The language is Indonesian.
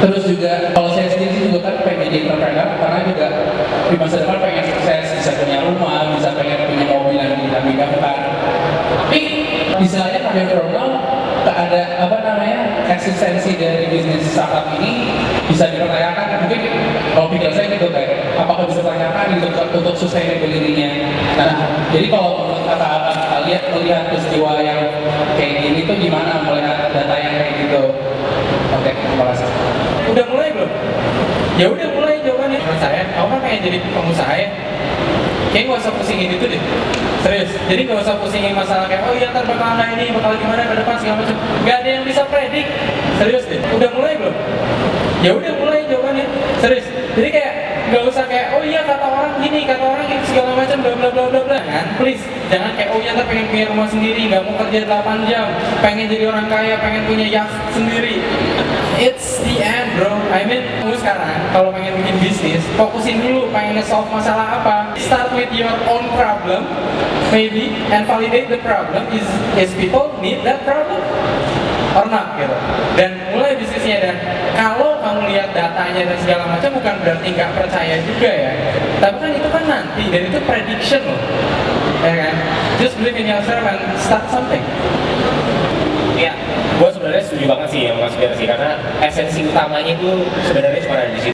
terus juga kalau saya sendiri juga kan pengen jadi entrepreneur karena juga di masa depan pengen sukses bisa punya rumah bisa pengen punya mobil yang dinamikakan tapi misalnya pada program tak ada apa namanya eksistensi dari bisnis startup ini bisa dipertanyakan. Mungkin kalau pikir saya gitu kayak apakah bisa dipertanyakan untuk untuk sustainability-nya nah jadi kalau menurut kata kalian melihat peristiwa yang kayak gini tuh gimana melihat data yang kayak gitu oke terima kasih Udah mulai belum? Ya udah mulai jawabannya. Menurut saya, kamu kan pengen jadi pengusaha ya? Kayaknya gak usah pusingin itu deh. Serius. Jadi gak usah pusingin masalah kayak, oh iya ntar bakal nggak ini, bakal gimana ke depan segala macam. Gak ada yang bisa predik. Serius deh. Udah mulai belum? Ya udah mulai jawabannya. Serius. Jadi kayak gak usah kayak, oh iya kata orang gini, kata orang gini segala macam, bla bla bla bla bla. Kan? Please, jangan kayak, oh iya ntar pengen punya rumah sendiri, gak mau kerja 8 jam, pengen jadi orang kaya, pengen punya yacht sendiri. It's the end bro. I mean, sekarang kalau pengen bikin bisnis, fokusin dulu pengen solve masalah apa. Start with your own problem, maybe, and validate the problem. Is is people need that problem or not gitu. Dan mulai bisnisnya dan kalau kamu lihat datanya dan segala macam bukan berarti nggak percaya juga ya. Tapi kan itu kan nanti dan itu prediction loh. Ya kan? Just believe in yourself and start something. Iya, gue sebenarnya setuju banget sih yang sih karena esensi utamanya itu sebenarnya cuma ada di situ.